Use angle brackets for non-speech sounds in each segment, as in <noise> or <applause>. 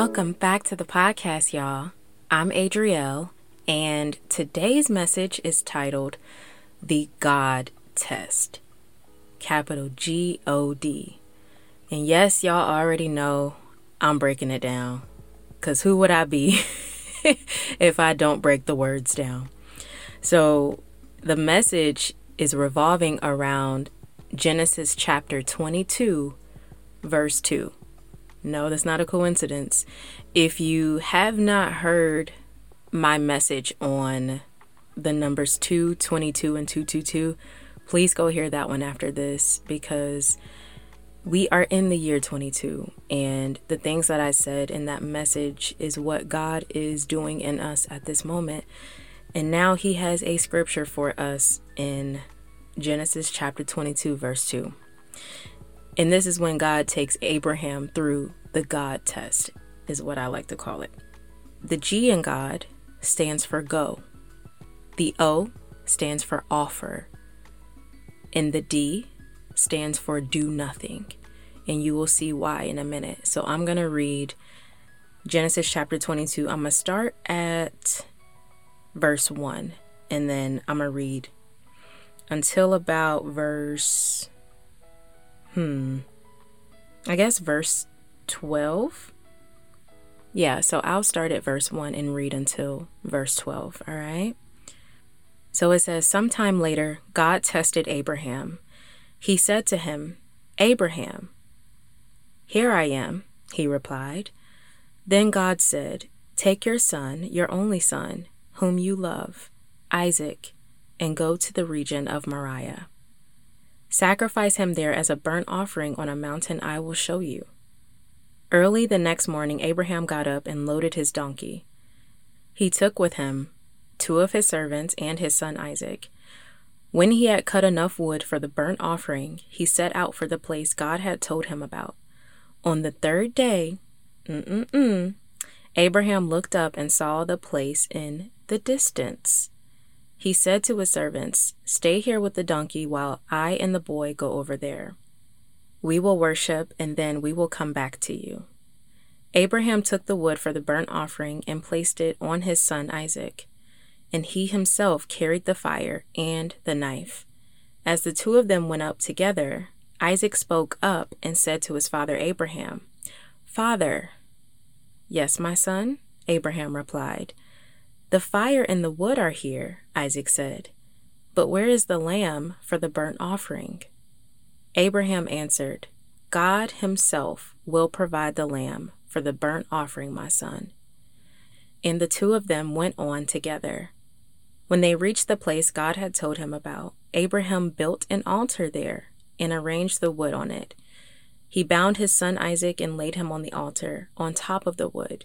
Welcome back to the podcast, y'all. I'm Adriel, and today's message is titled The God Test. Capital G O D. And yes, y'all already know I'm breaking it down. Because who would I be <laughs> if I don't break the words down? So, the message is revolving around Genesis chapter 22, verse 2. No, that's not a coincidence. If you have not heard my message on the numbers 2, 22, and 222, please go hear that one after this because we are in the year 22 and the things that I said in that message is what God is doing in us at this moment. And now he has a scripture for us in Genesis chapter 22 verse 2. And this is when God takes Abraham through the God test, is what I like to call it. The G in God stands for go, the O stands for offer, and the D stands for do nothing. And you will see why in a minute. So I'm going to read Genesis chapter 22. I'm going to start at verse 1 and then I'm going to read until about verse hmm I guess verse 12. Yeah, so I'll start at verse 1 and read until verse 12, all right? So it says, Sometime later, God tested Abraham. He said to him, Abraham, here I am, he replied. Then God said, Take your son, your only son, whom you love, Isaac, and go to the region of Moriah. Sacrifice him there as a burnt offering on a mountain I will show you. Early the next morning, Abraham got up and loaded his donkey. He took with him two of his servants and his son Isaac. When he had cut enough wood for the burnt offering, he set out for the place God had told him about. On the third day, Abraham looked up and saw the place in the distance. He said to his servants, Stay here with the donkey while I and the boy go over there. We will worship, and then we will come back to you. Abraham took the wood for the burnt offering and placed it on his son Isaac, and he himself carried the fire and the knife. As the two of them went up together, Isaac spoke up and said to his father Abraham, Father. Yes, my son, Abraham replied. The fire and the wood are here, Isaac said. But where is the lamb for the burnt offering? Abraham answered, God himself will provide the lamb for the burnt offering, my son. And the two of them went on together. When they reached the place God had told him about, Abraham built an altar there and arranged the wood on it. He bound his son Isaac and laid him on the altar, on top of the wood.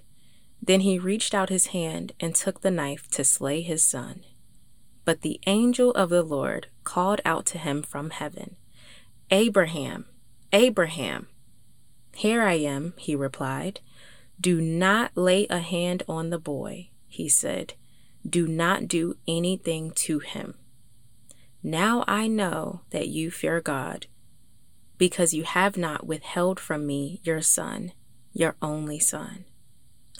Then he reached out his hand and took the knife to slay his son. But the angel of the Lord called out to him from heaven, Abraham, Abraham. Here I am, he replied. Do not lay a hand on the boy, he said. Do not do anything to him. Now I know that you fear God, because you have not withheld from me your son, your only son.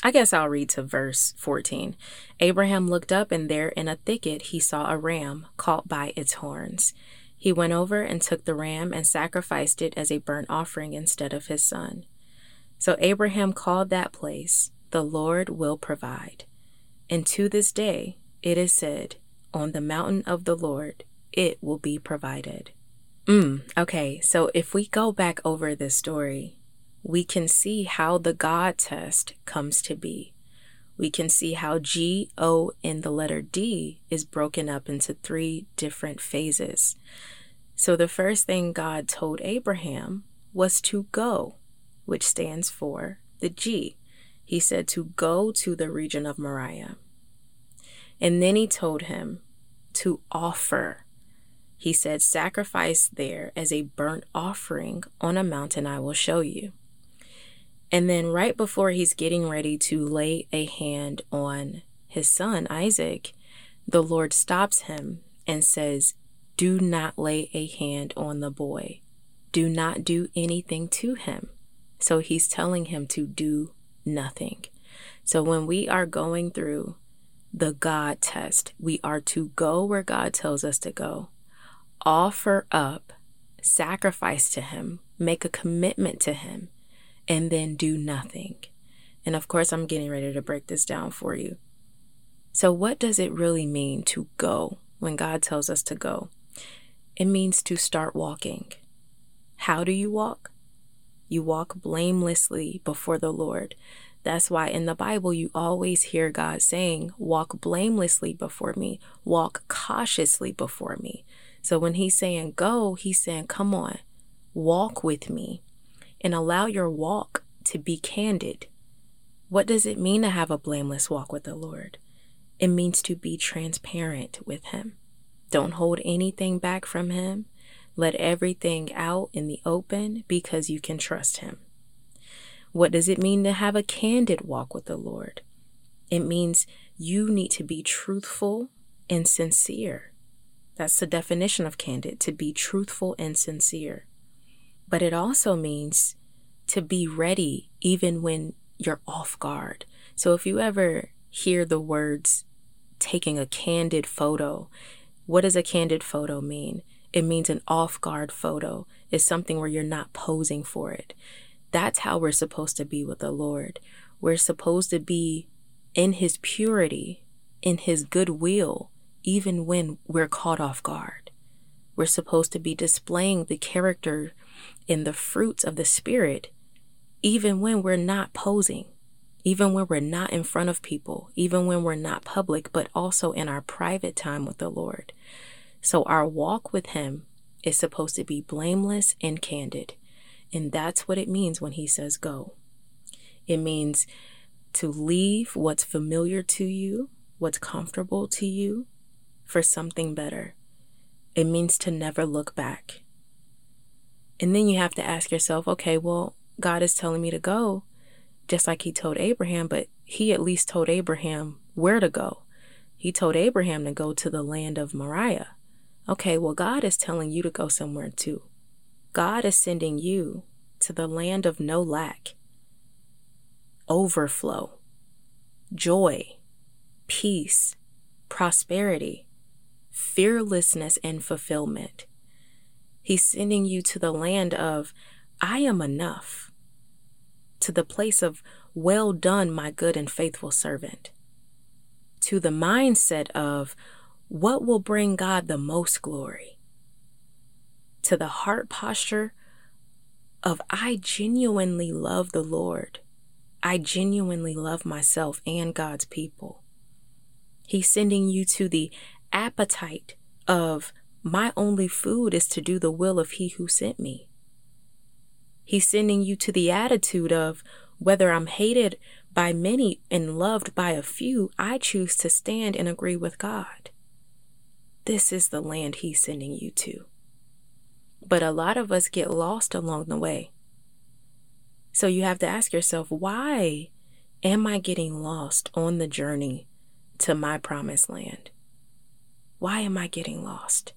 I guess I'll read to verse 14. Abraham looked up, and there in a thicket he saw a ram caught by its horns. He went over and took the ram and sacrificed it as a burnt offering instead of his son. So Abraham called that place, The Lord will provide. And to this day it is said, On the mountain of the Lord it will be provided. Mm, okay, so if we go back over this story, we can see how the God test comes to be. We can see how G, O, and the letter D is broken up into three different phases. So the first thing God told Abraham was to go, which stands for the G. He said to go to the region of Moriah. And then he told him to offer. He said, Sacrifice there as a burnt offering on a mountain I will show you. And then, right before he's getting ready to lay a hand on his son, Isaac, the Lord stops him and says, Do not lay a hand on the boy. Do not do anything to him. So he's telling him to do nothing. So when we are going through the God test, we are to go where God tells us to go, offer up sacrifice to Him, make a commitment to Him, and then do nothing. And of course, I'm getting ready to break this down for you. So, what does it really mean to go when God tells us to go? It means to start walking. How do you walk? You walk blamelessly before the Lord. That's why in the Bible you always hear God saying, Walk blamelessly before me, walk cautiously before me. So when He's saying go, He's saying, Come on, walk with me and allow your walk to be candid. What does it mean to have a blameless walk with the Lord? It means to be transparent with Him. Don't hold anything back from Him. Let everything out in the open because you can trust Him. What does it mean to have a candid walk with the Lord? It means you need to be truthful and sincere. That's the definition of candid to be truthful and sincere. But it also means to be ready even when you're off guard. So if you ever hear the words taking a candid photo. What does a candid photo mean? It means an off guard photo. It's something where you're not posing for it. That's how we're supposed to be with the Lord. We're supposed to be in His purity, in His goodwill, even when we're caught off guard. We're supposed to be displaying the character and the fruits of the Spirit, even when we're not posing even when we're not in front of people, even when we're not public, but also in our private time with the Lord. So our walk with Him is supposed to be blameless and candid. And that's what it means when He says go. It means to leave what's familiar to you, what's comfortable to you, for something better. It means to never look back. And then you have to ask yourself, okay, well, God is telling me to go just like he told Abraham, but he at least told Abraham where to go. He told Abraham to go to the land of Moriah. Okay, well, God is telling you to go somewhere too. God is sending you to the land of no lack, overflow, joy, peace, prosperity, fearlessness, and fulfillment. He's sending you to the land of, I am enough to the place of, Well done, my good and faithful servant, to the mindset of, What will bring God the most glory, to the heart posture of, I genuinely love the Lord. I genuinely love myself and God's people. He's sending you to the appetite of, My only food is to do the will of He who sent me. He's sending you to the attitude of whether I'm hated by many and loved by a few, I choose to stand and agree with God. This is the land He's sending you to. But a lot of us get lost along the way. So you have to ask yourself, why am I getting lost on the journey to my promised land? Why am I getting lost?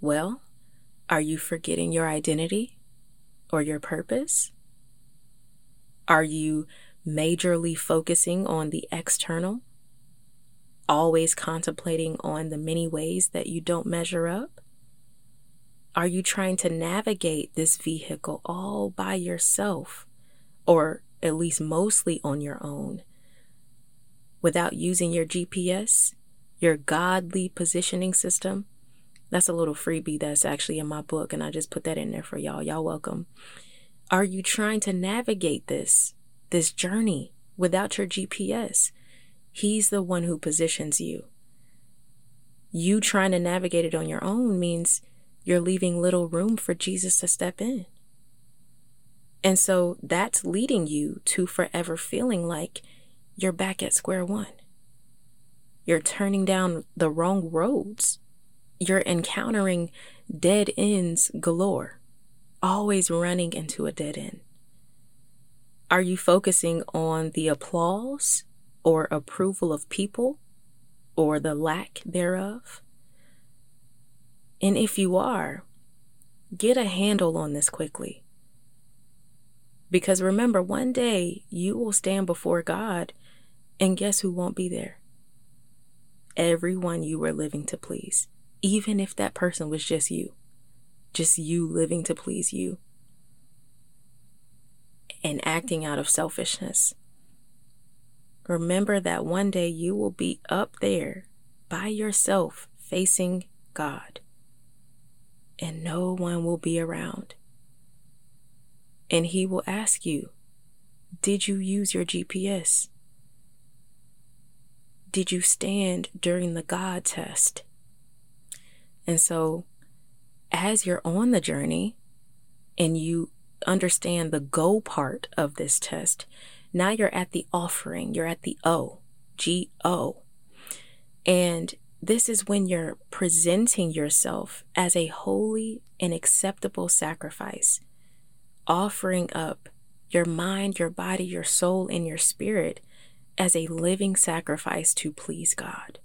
Well, are you forgetting your identity? or your purpose? Are you majorly focusing on the external? Always contemplating on the many ways that you don't measure up? Are you trying to navigate this vehicle all by yourself, or at least mostly on your own, without using your GPS, your godly positioning system? That's a little freebie that's actually in my book, and I just put that in there for y'all. Y'all welcome. Are you trying to navigate this this journey without your GPS? He's the one who positions you. You trying to navigate it on your own means you're leaving little room for Jesus to step in. And so that's leading you to forever feeling like you're back at square one. You're turning down the wrong roads you're encountering dead ends galore, always running into a dead end. Are you focusing on the applause or approval of people or the lack thereof? And if you are, get a handle on this quickly. Because remember, one day you will stand before God, and guess who won't be there? Everyone you were living to please, even if that person was just you, just you living to please you and acting out of selfishness. Remember that one day you will be up there by yourself facing God, and no one will be around. And He will ask you, Did you use your GPS? Did you stand during the God test? And so, as you're on the journey and you understand the go part of this test, now you're at the offering, you're at the O, G O. And this is when you're presenting yourself as a holy and acceptable sacrifice, offering up your mind, your body, your soul, and your spirit as a living sacrifice to please God.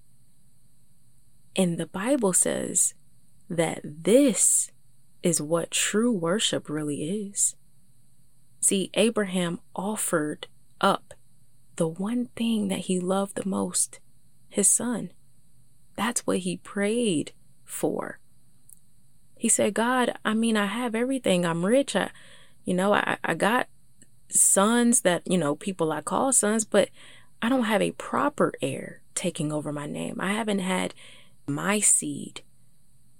And the Bible says that this is what true worship really is. See, Abraham offered up the one thing that he loved the most his son. That's what he prayed for. He said, God, I mean, I have everything. I'm rich. I, you know, I, I got sons that, you know, people I call sons, but I don't have a proper heir taking over my name. I haven't had my seed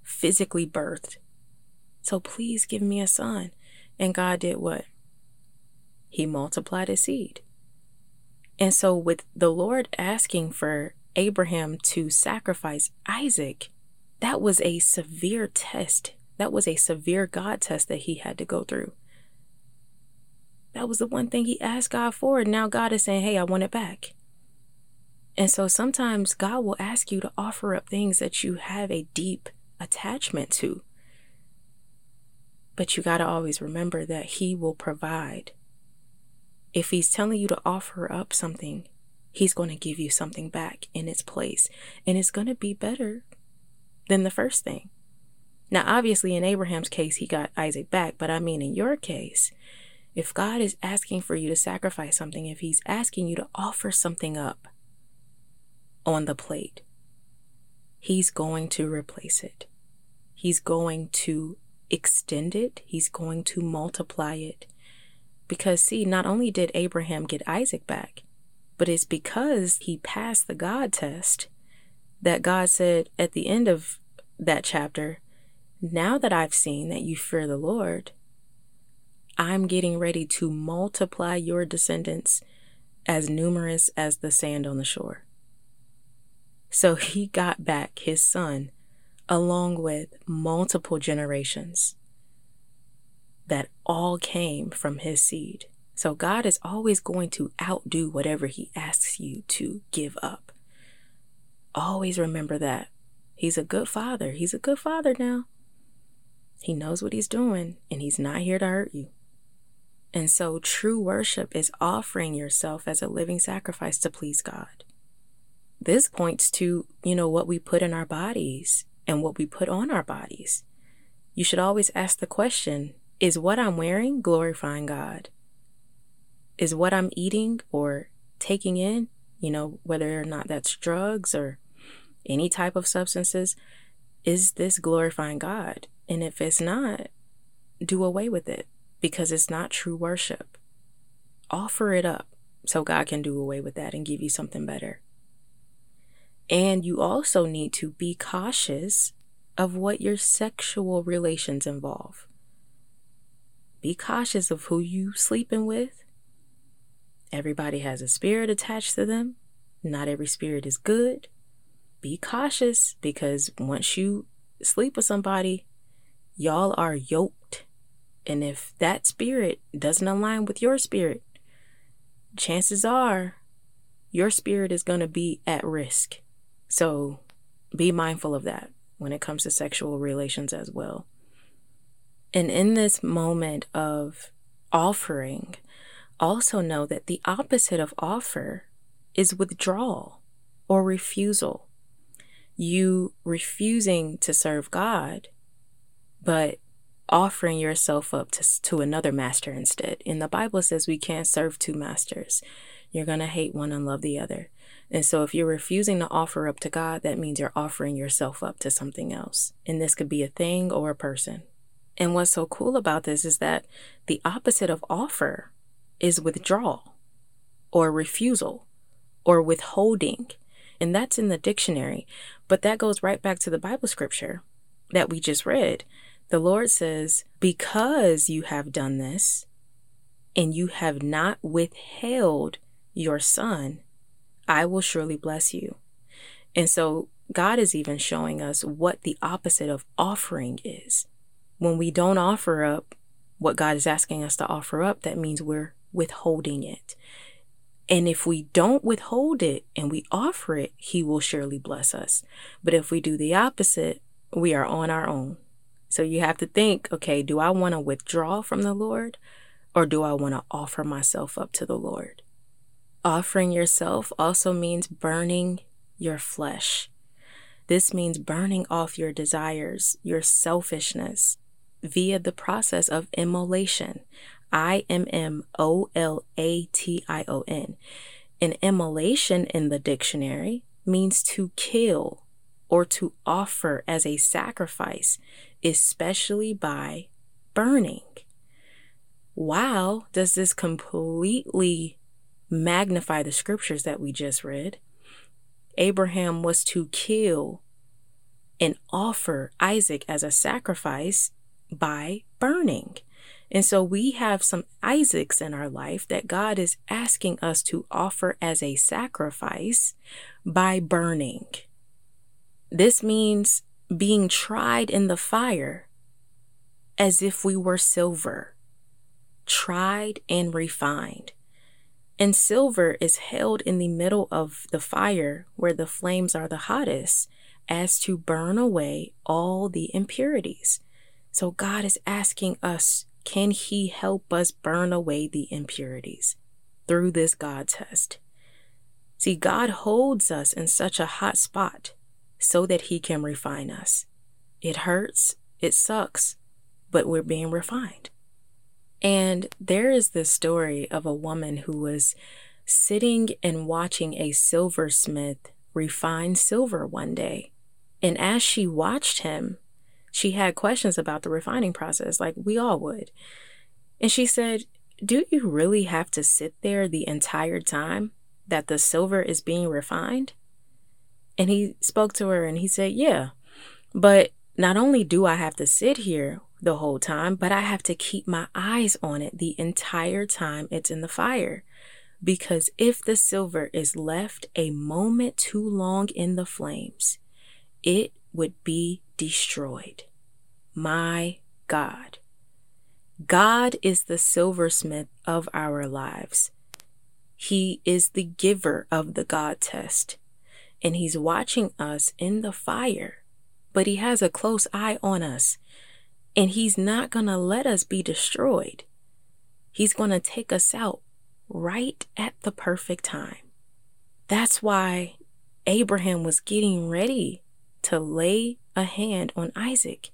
physically birthed. So please give me a son. And God did what? He multiplied his seed. And so, with the Lord asking for Abraham to sacrifice Isaac, that was a severe test. That was a severe God test that he had to go through. That was the one thing he asked God for. And now God is saying, Hey, I want it back. And so sometimes God will ask you to offer up things that you have a deep attachment to. But you got to always remember that He will provide. If He's telling you to offer up something, He's going to give you something back in its place. And it's going to be better than the first thing. Now, obviously, in Abraham's case, he got Isaac back. But I mean, in your case, if God is asking for you to sacrifice something, if He's asking you to offer something up on the plate, He's going to replace it. He's going to extend it, He's going to multiply it. Because, see, not only did Abraham get Isaac back, but it's because he passed the God test that God said at the end of that chapter, Now that I've seen that you fear the Lord, I'm getting ready to multiply your descendants as numerous as the sand on the shore. So he got back his son along with multiple generations that all came from his seed. So God is always going to outdo whatever He asks you to give up. Always remember that. He's a good father. He's a good father now. He knows what He's doing, and He's not here to hurt you. And so, true worship is offering yourself as a living sacrifice to please God. This points to, you know, what we put in our bodies and what we put on our bodies. You should always ask the question Is what I'm wearing glorifying God? is what I'm eating or taking in, you know, whether or not that's drugs or any type of substances, is this glorifying God? And if it's not, do away with it because it's not true worship. Offer it up so God can do away with that and give you something better. And you also need to be cautious of what your sexual relations involve. Be cautious of who you sleeping with Everybody has a spirit attached to them. Not every spirit is good. Be cautious because once you sleep with somebody, y'all are yoked. And if that spirit doesn't align with your spirit, chances are your spirit is going to be at risk. So be mindful of that when it comes to sexual relations as well. And in this moment of offering, also know that the opposite of offer is withdrawal or refusal. You refusing to serve God, but offering yourself up to, to another master instead. And the Bible says we can't serve two masters. You're going to hate one and love the other. And so if you're refusing to offer up to God, that means you're offering yourself up to something else. And this could be a thing or a person. And what's so cool about this is that the opposite of offer is withdrawal or refusal or withholding. And that's in the dictionary. But that goes right back to the Bible scripture that we just read. The Lord says, Because you have done this, and you have not withheld your son, I will surely bless you. And so God is even showing us what the opposite of offering is. When we don't offer up what God is asking us to offer up, that means we're withholding it. And if we don't withhold it and we offer it, He will surely bless us. But if we do the opposite, we are on our own. So you have to think okay, do I want to withdraw from the Lord or do I want to offer myself up to the Lord? Offering yourself also means burning your flesh. This means burning off your desires, your selfishness, via the process of immolation. I M M O L A T I O N. An immolation in the dictionary means to kill or to offer as a sacrifice, especially by burning. Wow, does this completely magnify the scriptures that we just read? Abraham was to kill and offer Isaac as a sacrifice by burning. And so we have some Isaacs in our life that God is asking us to offer as a sacrifice by burning. This means being tried in the fire as if we were silver, tried and refined. And silver is held in the middle of the fire where the flames are the hottest as to burn away all the impurities. So God is asking us, can He help us burn away the impurities through this God test? See, God holds us in such a hot spot so that He can refine us. It hurts, it sucks, but we're being refined. And there is this story of a woman who was sitting and watching a silversmith refine silver one day. And as she watched him, she had questions about the refining process, like we all would. And she said, Do you really have to sit there the entire time that the silver is being refined? And he spoke to her and he said, Yeah, but not only do I have to sit here the whole time, but I have to keep my eyes on it the entire time it's in the fire. Because if the silver is left a moment too long in the flames, it would be destroyed. My God. God is the silversmith of our lives. He is the giver of the God test, and He's watching us in the fire, but He has a close eye on us and He's not going to let us be destroyed. He's going to take us out right at the perfect time. That's why Abraham was getting ready to lay a hand on Isaac.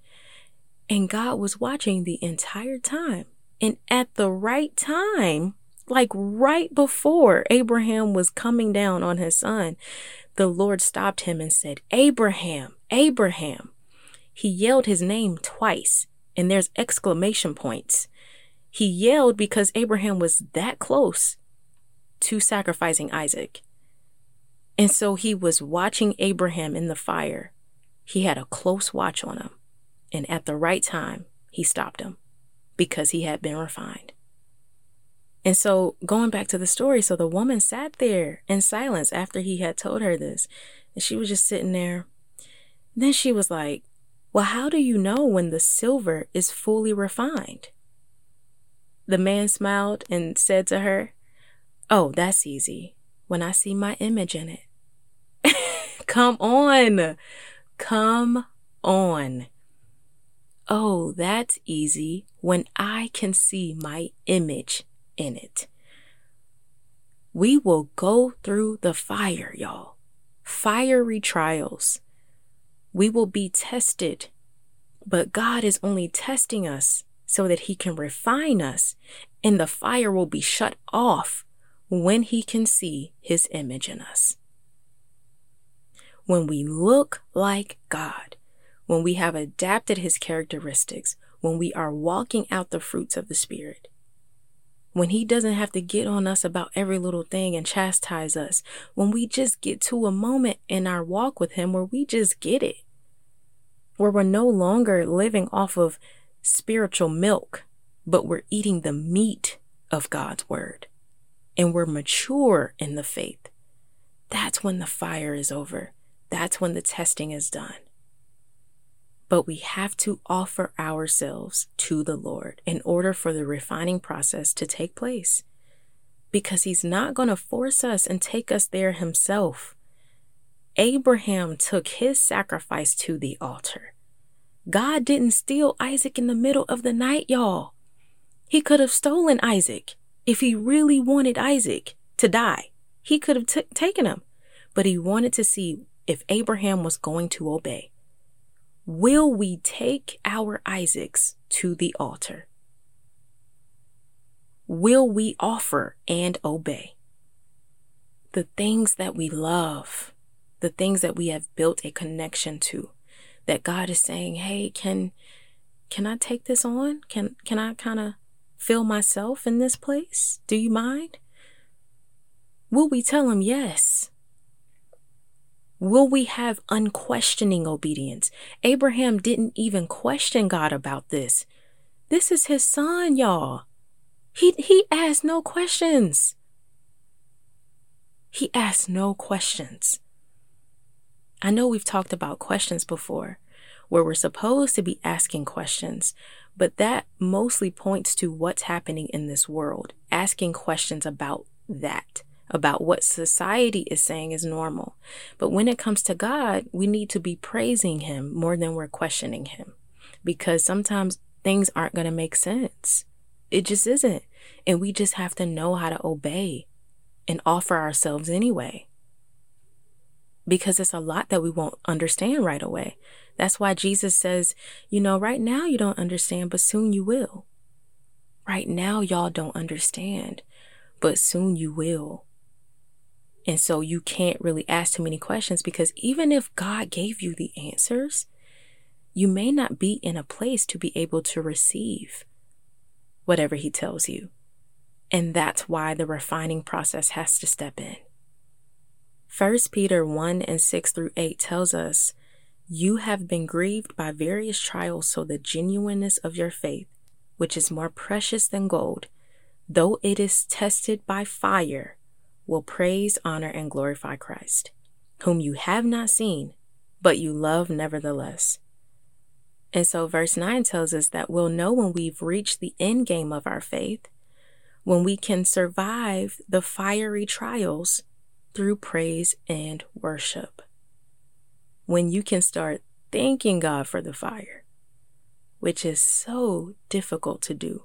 And God was watching the entire time. And at the right time, like right before Abraham was coming down on his son, the Lord stopped him and said, Abraham, Abraham. He yelled his name twice, and there's exclamation points. He yelled because Abraham was that close to sacrificing Isaac. And so he was watching Abraham in the fire. He had a close watch on him. And at the right time, he stopped him because he had been refined. And so, going back to the story, so the woman sat there in silence after he had told her this. And she was just sitting there. then she was like, well, how do you know when the silver is fully refined? The man smiled and said to her, Oh, that's easy. When I see my image in it. <laughs> Come on. Come on. Oh, that's easy when I can see my image in it. We will go through the fire, y'all. Fiery trials we will be tested But God is only testing us so that He can refine us, and the fire will be shut off when He can see His image in us. When we look like God, when we have adapted His characteristics, when we are walking out the fruits of the Spirit, when He doesn't have to get on us about every little thing and chastise us, when we just get to a moment in our walk with Him where we just get it, where we're no longer living off of spiritual milk, but we're eating the meat of God's word and we're mature in the faith. That's when the fire is over. That's when the testing is done. But we have to offer ourselves to the Lord in order for the refining process to take place. Because He's not going to force us and take us there Himself. Abraham took his sacrifice to the altar. God didn't steal Isaac in the middle of the night, y'all. He could have stolen Isaac if he really wanted Isaac to die. He could have t- taken him, but he wanted to see if Abraham was going to obey. Will we take our Isaacs to the altar? Will we offer and obey? The things that we love, the things that we have built a connection to, that God is saying, "Hey, can can I take this on? Can can I kind of feel myself in this place? Do you mind?" Will we tell him yes? Will we have unquestioning obedience? Abraham didn't even question God about this. This is his son, y'all. He he asked no questions. He asked no questions. I know we've talked about questions before, where we're supposed to be asking questions, but that mostly points to what's happening in this world, asking questions about that, about what society is saying is normal. But when it comes to God, we need to be praising Him more than we're questioning Him, because sometimes things aren't going to make sense. It just isn't. And we just have to know how to obey and offer ourselves anyway because it's a lot that we won't understand right away. That's why Jesus says, you know, right now you don't understand, but soon you will. Right now, y'all don't understand, but soon you will. And so you can't really ask too many questions because even if God gave you the answers, you may not be in a place to be able to receive whatever He tells you. And that's why the refining process has to step in. 1 Peter 1 and 6 through 8 tells us, You have been grieved by various trials, so the genuineness of your faith, which is more precious than gold, though it is tested by fire, will praise, honor, and glorify Christ, whom you have not seen, but you love nevertheless. And so, verse 9 tells us that we'll know when we've reached the end game of our faith, when we can survive the fiery trials through praise and worship. When you can start thanking God for the fire, which is so difficult to do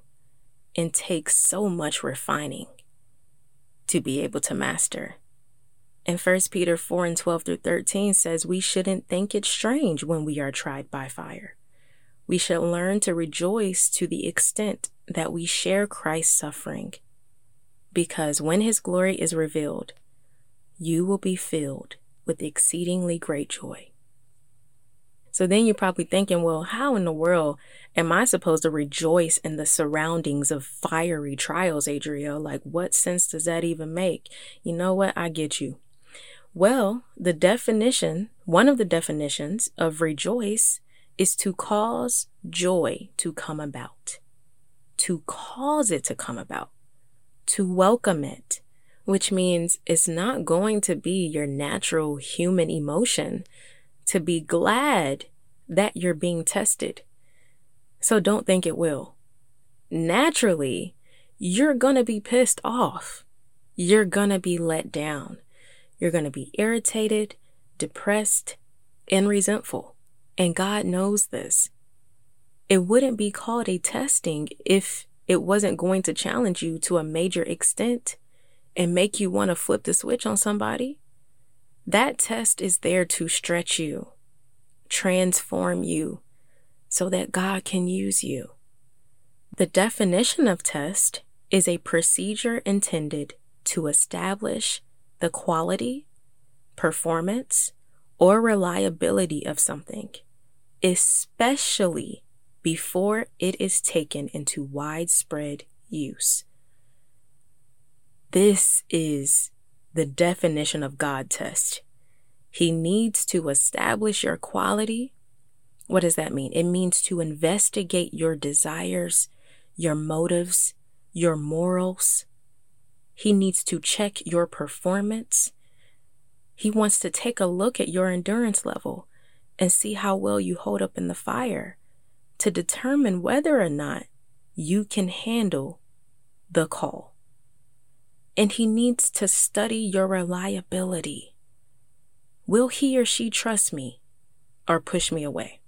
and takes so much refining to be able to master. And 1 Peter 4 and 12 through 13 says we shouldn't think it strange when we are tried by fire. We should learn to rejoice to the extent that we share Christ's suffering. Because when his glory is revealed, you will be filled with exceedingly great joy. So then you're probably thinking, well, how in the world am I supposed to rejoice in the surroundings of fiery trials, Adriel? Like, what sense does that even make? You know what? I get you. Well, the definition, one of the definitions of rejoice is to cause joy to come about, to cause it to come about, to welcome it, which means it's not going to be your natural human emotion to be glad that you're being tested. So don't think it will. Naturally, you're going to be pissed off. You're going to be let down. You're going to be irritated, depressed, and resentful. And God knows this. It wouldn't be called a testing if it wasn't going to challenge you to a major extent and make you want to flip the switch on somebody, that test is there to stretch you, transform you, so that God can use you. The definition of test is a procedure intended to establish the quality, performance, or reliability of something, especially before it is taken into widespread use. This is the definition of God test. He needs to establish your quality. What does that mean? It means to investigate your desires, your motives, your morals. He needs to check your performance. He wants to take a look at your endurance level and see how well you hold up in the fire to determine whether or not you can handle the call. And he needs to study your reliability. Will he or she trust me or push me away?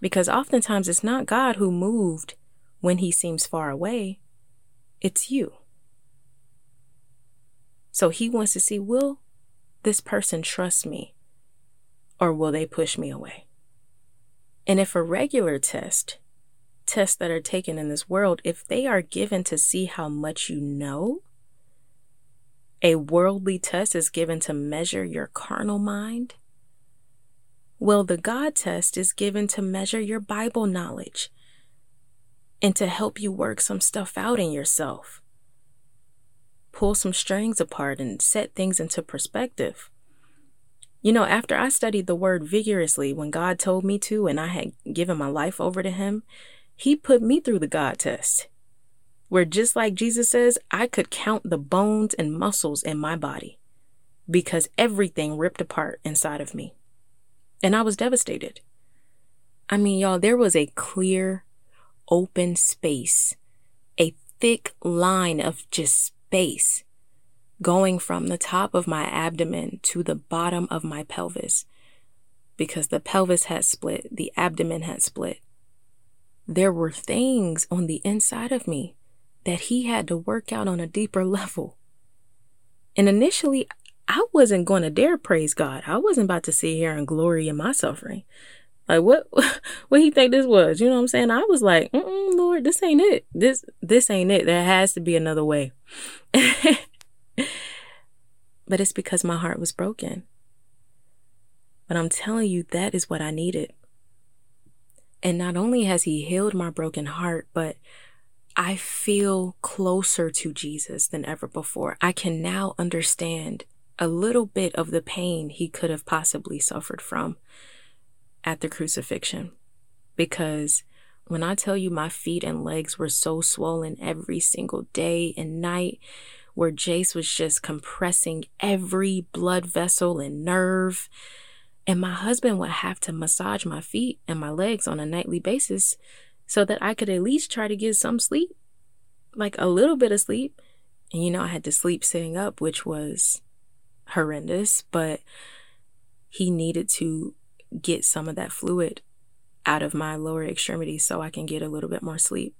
Because oftentimes it's not God who moved when he seems far away, it's you. So he wants to see will this person trust me or will they push me away? And if a regular test, tests that are taken in this world, if they are given to see how much you know, a worldly test is given to measure your carnal mind. Well, the God test is given to measure your Bible knowledge and to help you work some stuff out in yourself. Pull some strings apart and set things into perspective. You know, after I studied the word vigorously when God told me to and I had given my life over to Him, He put me through the God test, where just like Jesus says, I could count the bones and muscles in my body because everything ripped apart inside of me. And I was devastated. I mean, y'all, there was a clear, open space, a thick line of just space going from the top of my abdomen to the bottom of my pelvis because the pelvis had split, the abdomen had split. There were things on the inside of me that he had to work out on a deeper level. And initially, I wasn't going to dare praise God. I wasn't about to sit here and glory in my suffering. Like what? <laughs> What he think this was? You know what I'm saying? I was like, Lord, this ain't it. This this ain't it. There has to be another way. <laughs> but it's because my heart was broken. But I'm telling you, that is what I needed. And not only has He healed my broken heart, but I feel closer to Jesus than ever before. I can now understand a little bit of the pain He could have possibly suffered from at the crucifixion. Because when I tell you my feet and legs were so swollen every single day and night, where Jace was just compressing every blood vessel and nerve. And my husband would have to massage my feet and my legs on a nightly basis so that I could at least try to get some sleep, like a little bit of sleep. And you know, I had to sleep sitting up, which was horrendous, but he needed to get some of that fluid out of my lower extremities so I can get a little bit more sleep.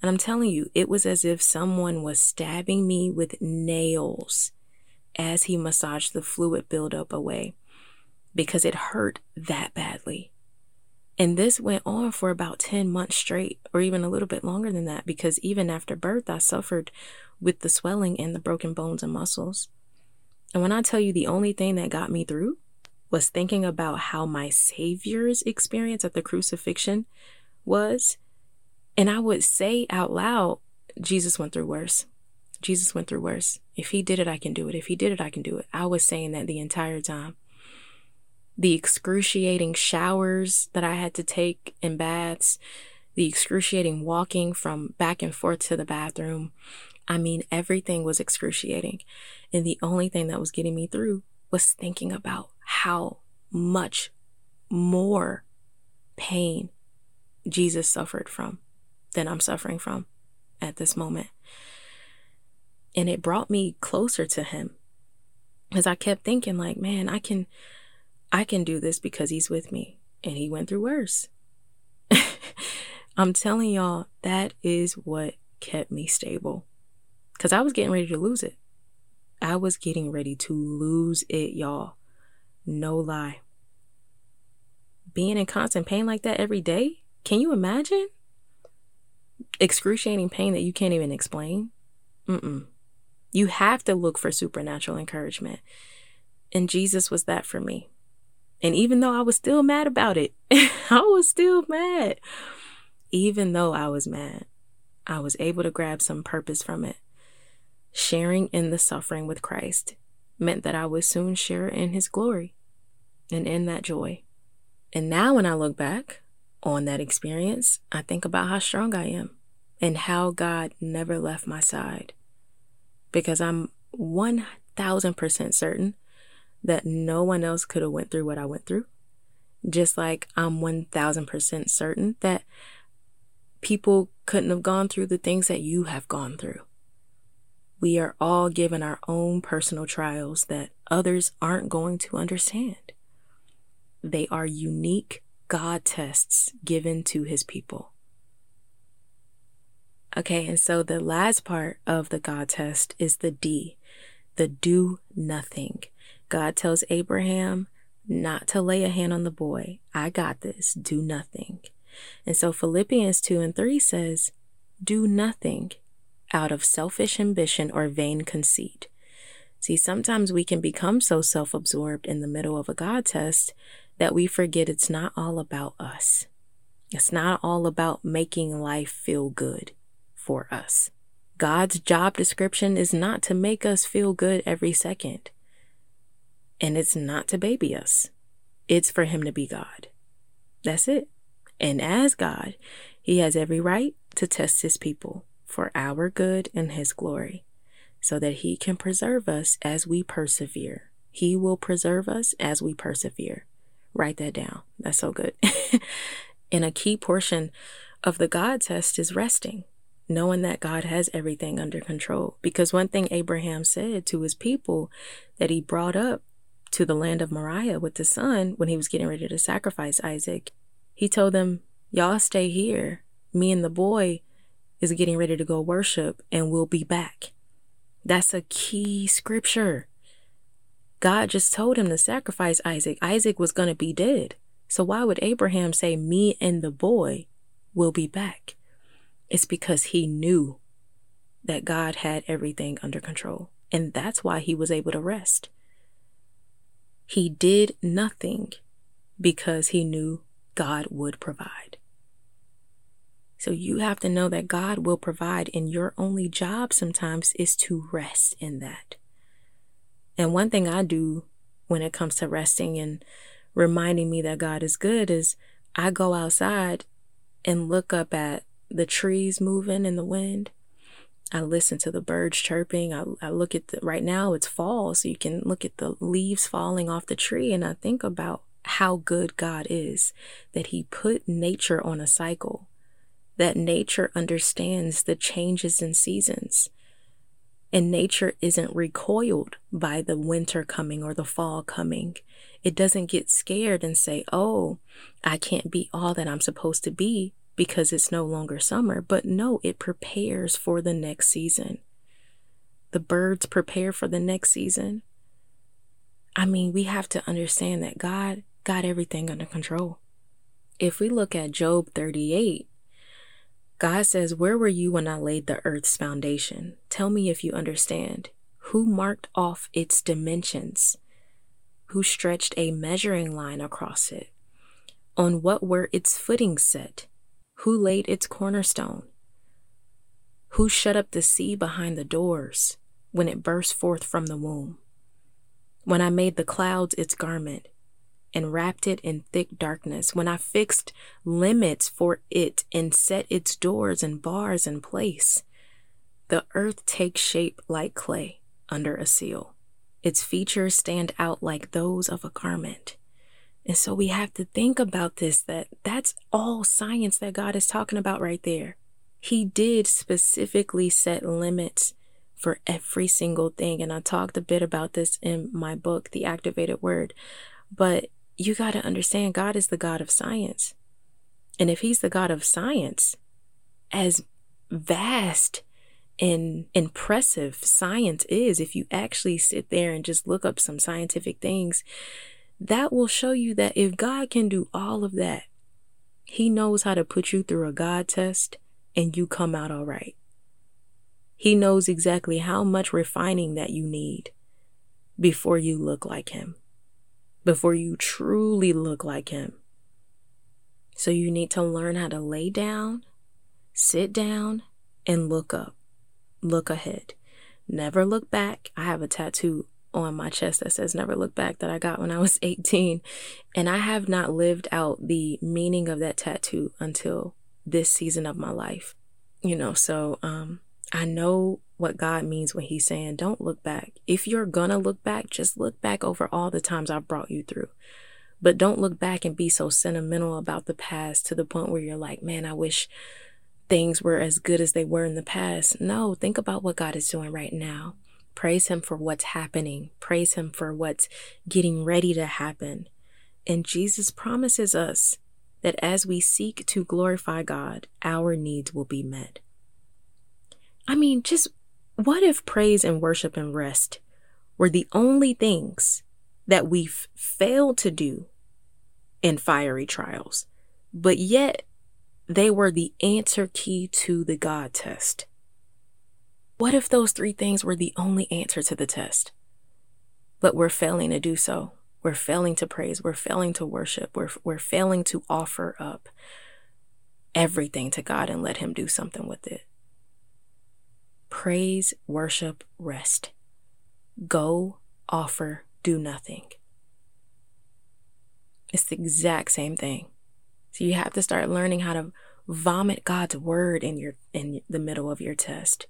And I'm telling you, it was as if someone was stabbing me with nails as he massaged the fluid buildup away because it hurt that badly. And this went on for about 10 months straight, or even a little bit longer than that, because even after birth, I suffered with the swelling and the broken bones and muscles. And when I tell you the only thing that got me through was thinking about how my Savior's experience at the crucifixion was, and I would say out loud, Jesus went through worse. Jesus went through worse. If he did it, I can do it. If he did it, I can do it. I was saying that the entire time. The excruciating showers that I had to take in baths, the excruciating walking from back and forth to the bathroom. I mean, everything was excruciating. And the only thing that was getting me through was thinking about how much more pain Jesus suffered from than I'm suffering from at this moment. And it brought me closer to him because I kept thinking like, man, I can I can do this because he's with me and he went through worse. <laughs> I'm telling y'all that is what kept me stable cuz I was getting ready to lose it. I was getting ready to lose it, y'all. No lie. being in constant pain like that every day? Can you imagine? Excruciating pain that you can't even explain? Mm-mm. You have to look for supernatural encouragement. And Jesus was that for me. And even though I was still mad about it, <laughs> I was still mad. Even though I was mad, I was able to grab some purpose from it. Sharing in the suffering with Christ meant that I would soon share in his glory and in that joy. And now, when I look back on that experience, I think about how strong I am and how God never left my side. Because I'm 1000% certain that no one else could have went through what I went through. Just like I'm 1000% certain that people couldn't have gone through the things that you have gone through. We are all given our own personal trials that others aren't going to understand. They are unique God tests given to his people. Okay, and so the last part of the God test is the D, the do nothing. God tells Abraham not to lay a hand on the boy. I got this. Do nothing. And so Philippians 2 and 3 says, Do nothing out of selfish ambition or vain conceit. See, sometimes we can become so self absorbed in the middle of a God test that we forget it's not all about us. It's not all about making life feel good for us. God's job description is not to make us feel good every second. And it's not to baby us, it's for Him to be God. That's it. And as God, He has every right to test His people for our good and His glory, so that He can preserve us as we persevere. He will preserve us as we persevere. Write that down. That's so good. <laughs> and a key portion of the God test is resting, knowing that God has everything under control. Because one thing Abraham said to his people that he brought up to the land of Moriah with the son when he was getting ready to sacrifice Isaac, he told them, Y'all stay here. Me and the boy is getting ready to go worship and we'll be back. That's a key scripture. God just told him to sacrifice Isaac. Isaac was going to be dead. So why would Abraham say, Me and the boy will be back? It's because he knew that God had everything under control. And that's why he was able to rest. He did nothing because he knew God would provide. So you have to know that God will provide, and your only job sometimes is to rest in that. And one thing I do when it comes to resting and reminding me that God is good is I go outside and look up at the trees moving in the wind I listen to the birds chirping. I, I look at the, right now it's fall, so you can look at the leaves falling off the tree. And I think about how good God is that He put nature on a cycle, that nature understands the changes in seasons. And nature isn't recoiled by the winter coming or the fall coming. It doesn't get scared and say, Oh, I can't be all that I'm supposed to be because it's no longer summer, but no, it prepares for the next season. The birds prepare for the next season. I mean, we have to understand that God got everything under control. If we look at Job 38, God says, Where were you when I laid the earth's foundation? Tell me if you understand. Who marked off its dimensions? Who stretched a measuring line across it? On what were its footings set? Who laid its cornerstone? Who shut up the sea behind the doors when it burst forth from the womb? When I made the clouds its garment and wrapped it in thick darkness, when I fixed limits for it and set its doors and bars in place, the earth takes shape like clay under a seal. Its features stand out like those of a garment. And so we have to think about this that that's all science that God is talking about right there. He did specifically set limits for every single thing. And I talked a bit about this in my book, The Activated Word. But you got to understand God is the God of science. And if He's the God of science, as vast and impressive science is, if you actually sit there and just look up some scientific things, that will show you that if God can do all of that, He knows how to put you through a God test and you come out all right. He knows exactly how much refining that you need before you look like Him, before you truly look like Him. So you need to learn how to lay down, sit down, and look up, look ahead. Never look back. I have a tattoo on my chest that says never look back that I got when I was 18. And I have not lived out the meaning of that tattoo until this season of my life. You know, so um I know what God means when he's saying don't look back. If you're gonna look back, just look back over all the times I've brought you through. But don't look back and be so sentimental about the past to the point where you're like, man, I wish things were as good as they were in the past. No, think about what God is doing right now. Praise Him for what's happening, praise Him for what's getting ready to happen. And Jesus promises us that as we seek to glorify God, our needs will be met. I mean, just what if praise and worship and rest were the only things that we've failed to do in fiery trials, but yet they were the answer key to the God test? What if those three things were the only answer to the test? But we're failing to do so. We're failing to praise. We're failing to worship. We're, we're failing to offer up everything to God and let Him do something with it. Praise, worship, rest. Go, offer, do nothing. It's the exact same thing. So you have to start learning how to vomit God's word in your in the middle of your test.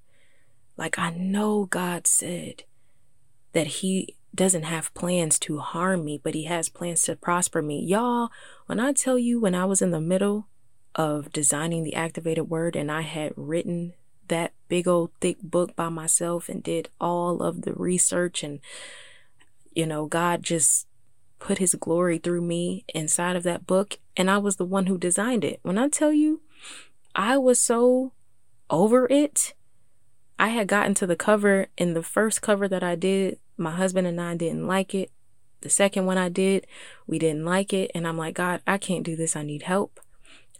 Like, I know God said that He doesn't have plans to harm me, but He has plans to prosper me. Y'all, when I tell you, when I was in the middle of designing the activated word and I had written that big old thick book by myself and did all of the research, and, you know, God just put His glory through me inside of that book, and I was the one who designed it. When I tell you, I was so over it I had gotten to the cover in the first cover that I did. My husband and I didn't like it. The second one I did, we didn't like it. And I'm like, God, I can't do this. I need help.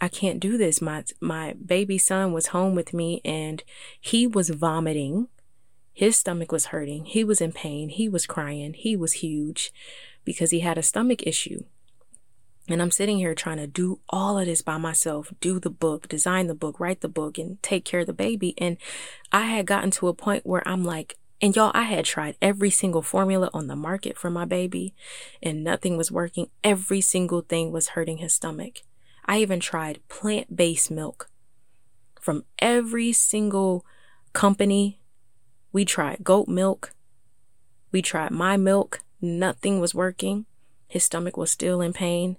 I can't do this. My my baby son was home with me and he was vomiting. His stomach was hurting. He was in pain. He was crying. He was huge because he had a stomach issue. And I'm sitting here trying to do all of this by myself, do the book, design the book, write the book, and take care of the baby. And I had gotten to a point where I'm like, and y'all, I had tried every single formula on the market for my baby, and nothing was working. Every single thing was hurting his stomach. I even tried plant based milk from every single company. We tried goat milk, we tried my milk, nothing was working. His stomach was still in pain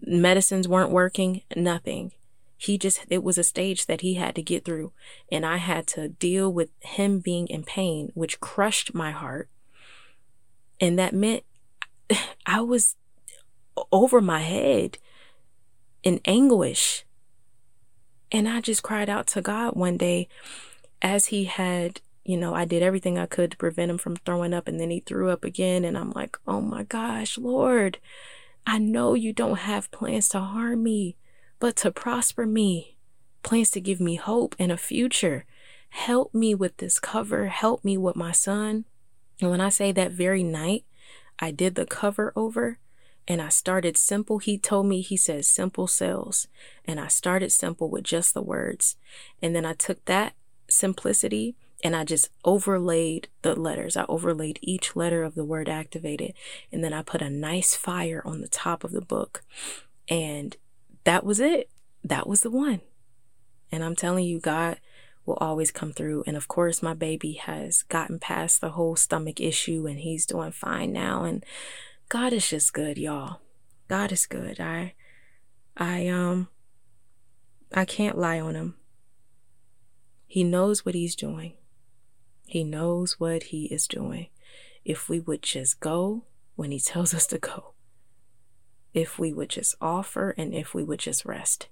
medicines weren't working, nothing. He just, it was a stage that he had to get through. And I had to deal with him being in pain, which crushed my heart. And that meant <laughs> I was over my head in anguish. And I just cried out to God one day as he had, you know, I did everything I could to prevent him from throwing up. And then he threw up again. And I'm like, oh my gosh, Lord I know you don't have plans to harm me, but to prosper me, plans to give me hope and a future. Help me with this cover. Help me with my son. And when I say that very night, I did the cover over and I started simple. He told me, he says, simple sells. And I started simple with just the words. And then I took that simplicity and I just overlaid the letters. I overlaid each letter of the word activated. And then I put a nice fire on the top of the book. And that was it. That was the one. And I'm telling you, God will always come through. And of course, my baby has gotten past the whole stomach issue and he's doing fine now. And God is just good, y'all. God is good. I, I, um, I can't lie on him. He knows what he's doing. He knows what He is doing. If we would just go when He tells us to go, if we would just offer and if we would just rest,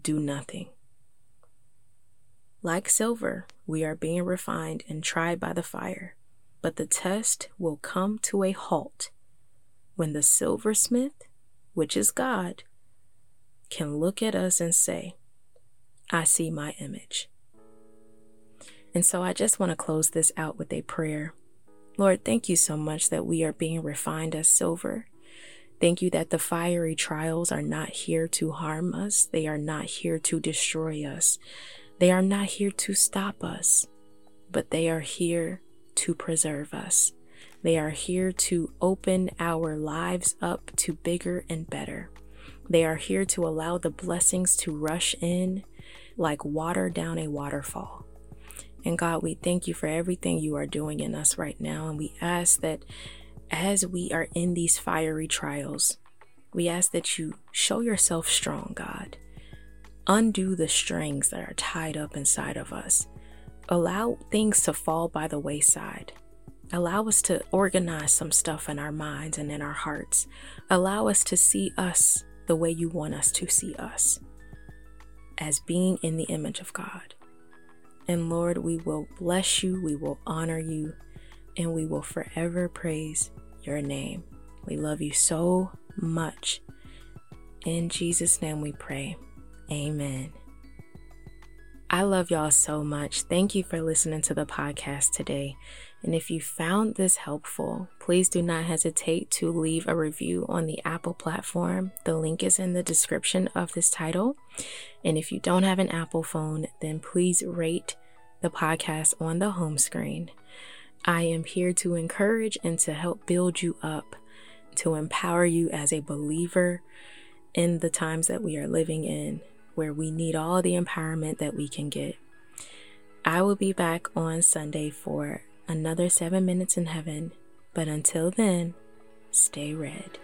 do nothing. Like silver, we are being refined and tried by the fire, but the test will come to a halt when the silversmith, which is God, can look at us and say, I see my image. And so I just want to close this out with a prayer. Lord, thank you so much that we are being refined as silver. Thank you that the fiery trials are not here to harm us, they are not here to destroy us, they are not here to stop us, but they are here to preserve us. They are here to open our lives up to bigger and better. They are here to allow the blessings to rush in like water down a waterfall. And God, we thank you for everything you are doing in us right now. And we ask that as we are in these fiery trials, we ask that you show yourself strong, God. Undo the strings that are tied up inside of us. Allow things to fall by the wayside. Allow us to organize some stuff in our minds and in our hearts. Allow us to see us the way you want us to see us as being in the image of God. And Lord, we will bless you, we will honor you, and we will forever praise your name. We love you so much. In Jesus' name we pray. Amen. I love y'all so much. Thank you for listening to the podcast today. And if you found this helpful, please do not hesitate to leave a review on the Apple platform. The link is in the description of this title. And if you don't have an Apple phone, then please rate the podcast on the home screen. I am here to encourage and to help build you up, to empower you as a believer in the times that we are living in, where we need all the empowerment that we can get. I will be back on Sunday for another seven minutes in heaven. But until then, stay red.